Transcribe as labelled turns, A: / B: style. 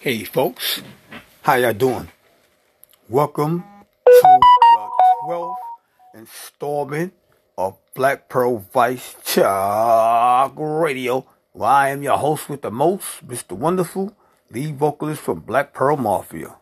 A: Hey folks, how y'all doing? Welcome to the 12th installment of Black Pearl Vice Talk Radio. Well, I am your host with the most, Mr. Wonderful, lead vocalist from Black Pearl Mafia.